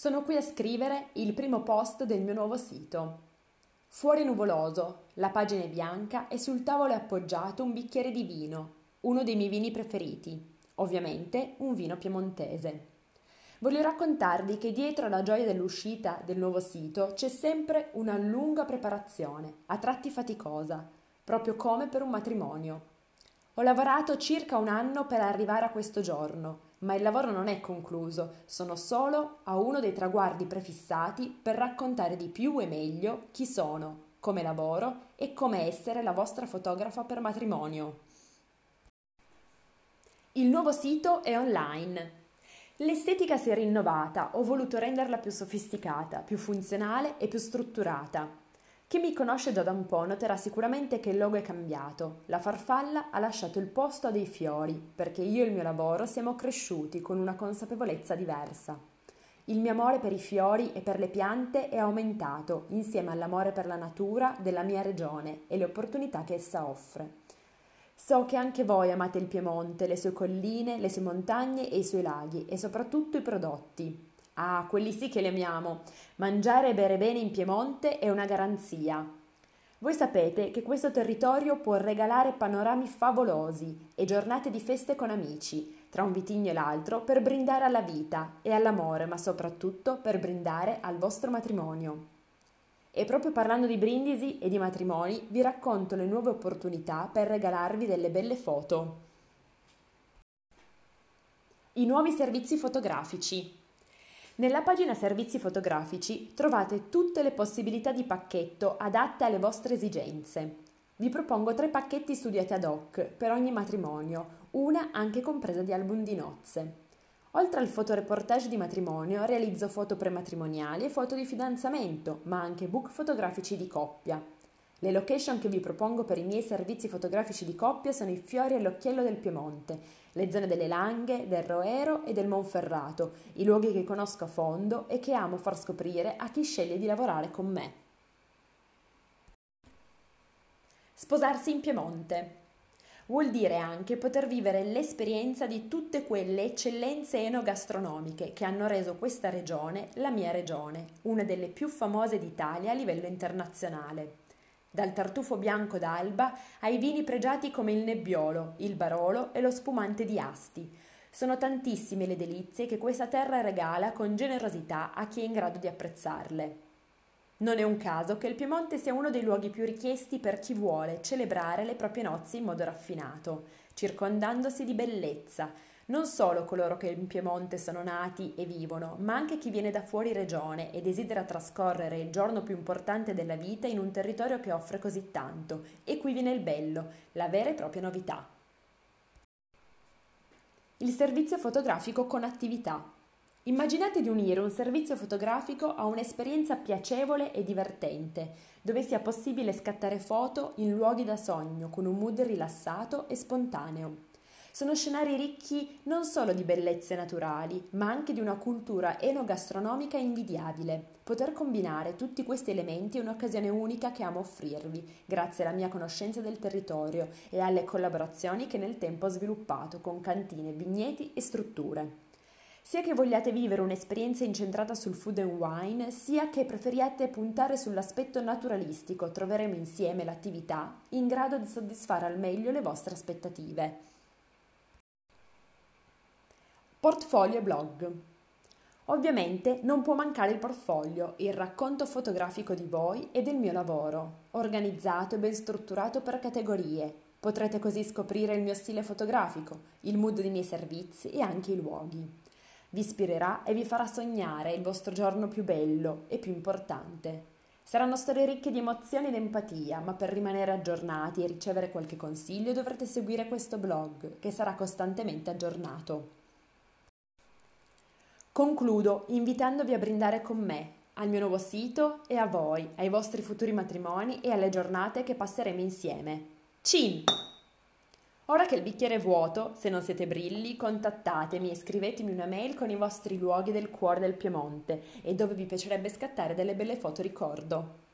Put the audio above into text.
Sono qui a scrivere il primo post del mio nuovo sito. Fuori nuvoloso, la pagina è bianca e sul tavolo è appoggiato un bicchiere di vino, uno dei miei vini preferiti, ovviamente un vino piemontese. Voglio raccontarvi che dietro alla gioia dell'uscita del nuovo sito c'è sempre una lunga preparazione, a tratti faticosa, proprio come per un matrimonio. Ho lavorato circa un anno per arrivare a questo giorno ma il lavoro non è concluso, sono solo a uno dei traguardi prefissati per raccontare di più e meglio chi sono, come lavoro e come essere la vostra fotografa per matrimonio. Il nuovo sito è online. L'estetica si è rinnovata, ho voluto renderla più sofisticata, più funzionale e più strutturata. Chi mi conosce già da un po' noterà sicuramente che il logo è cambiato. La farfalla ha lasciato il posto a dei fiori, perché io e il mio lavoro siamo cresciuti con una consapevolezza diversa. Il mio amore per i fiori e per le piante è aumentato insieme all'amore per la natura della mia regione e le opportunità che essa offre. So che anche voi amate il Piemonte, le sue colline, le sue montagne e i suoi laghi e soprattutto i prodotti. Ah, quelli sì che li amiamo. Mangiare e bere bene in Piemonte è una garanzia. Voi sapete che questo territorio può regalare panorami favolosi e giornate di feste con amici, tra un vitigno e l'altro, per brindare alla vita e all'amore, ma soprattutto per brindare al vostro matrimonio. E proprio parlando di brindisi e di matrimoni, vi racconto le nuove opportunità per regalarvi delle belle foto. I nuovi servizi fotografici. Nella pagina Servizi fotografici trovate tutte le possibilità di pacchetto adatte alle vostre esigenze. Vi propongo tre pacchetti studiati ad hoc per ogni matrimonio, una anche compresa di album di nozze. Oltre al fotoreportage di matrimonio, realizzo foto prematrimoniali e foto di fidanzamento, ma anche book fotografici di coppia. Le location che vi propongo per i miei servizi fotografici di coppia sono i fiori all'occhiello del Piemonte, le zone delle Langhe, del Roero e del Monferrato, i luoghi che conosco a fondo e che amo far scoprire a chi sceglie di lavorare con me. Sposarsi in Piemonte. Vuol dire anche poter vivere l'esperienza di tutte quelle eccellenze enogastronomiche che hanno reso questa regione la mia regione, una delle più famose d'Italia a livello internazionale dal tartufo bianco d'alba ai vini pregiati come il nebbiolo, il barolo e lo spumante di Asti. Sono tantissime le delizie che questa terra regala con generosità a chi è in grado di apprezzarle. Non è un caso che il Piemonte sia uno dei luoghi più richiesti per chi vuole celebrare le proprie nozze in modo raffinato, circondandosi di bellezza, non solo coloro che in Piemonte sono nati e vivono, ma anche chi viene da fuori regione e desidera trascorrere il giorno più importante della vita in un territorio che offre così tanto. E qui viene il bello, la vera e propria novità. Il servizio fotografico con attività. Immaginate di unire un servizio fotografico a un'esperienza piacevole e divertente, dove sia possibile scattare foto in luoghi da sogno con un mood rilassato e spontaneo. Sono scenari ricchi non solo di bellezze naturali, ma anche di una cultura enogastronomica invidiabile. Poter combinare tutti questi elementi è un'occasione unica che amo offrirvi, grazie alla mia conoscenza del territorio e alle collaborazioni che nel tempo ho sviluppato con cantine, vigneti e strutture. Sia che vogliate vivere un'esperienza incentrata sul food and wine, sia che preferiate puntare sull'aspetto naturalistico, troveremo insieme l'attività in grado di soddisfare al meglio le vostre aspettative. Portfolio e blog. Ovviamente non può mancare il portfolio, il racconto fotografico di voi e del mio lavoro, organizzato e ben strutturato per categorie. Potrete così scoprire il mio stile fotografico, il mood dei miei servizi e anche i luoghi. Vi ispirerà e vi farà sognare il vostro giorno più bello e più importante. Saranno storie ricche di emozioni ed empatia, ma per rimanere aggiornati e ricevere qualche consiglio dovrete seguire questo blog, che sarà costantemente aggiornato. Concludo invitandovi a brindare con me, al mio nuovo sito e a voi, ai vostri futuri matrimoni e alle giornate che passeremo insieme. Cin! Ora che il bicchiere è vuoto, se non siete brilli, contattatemi e scrivetemi una mail con i vostri luoghi del cuore del Piemonte e dove vi piacerebbe scattare delle belle foto ricordo.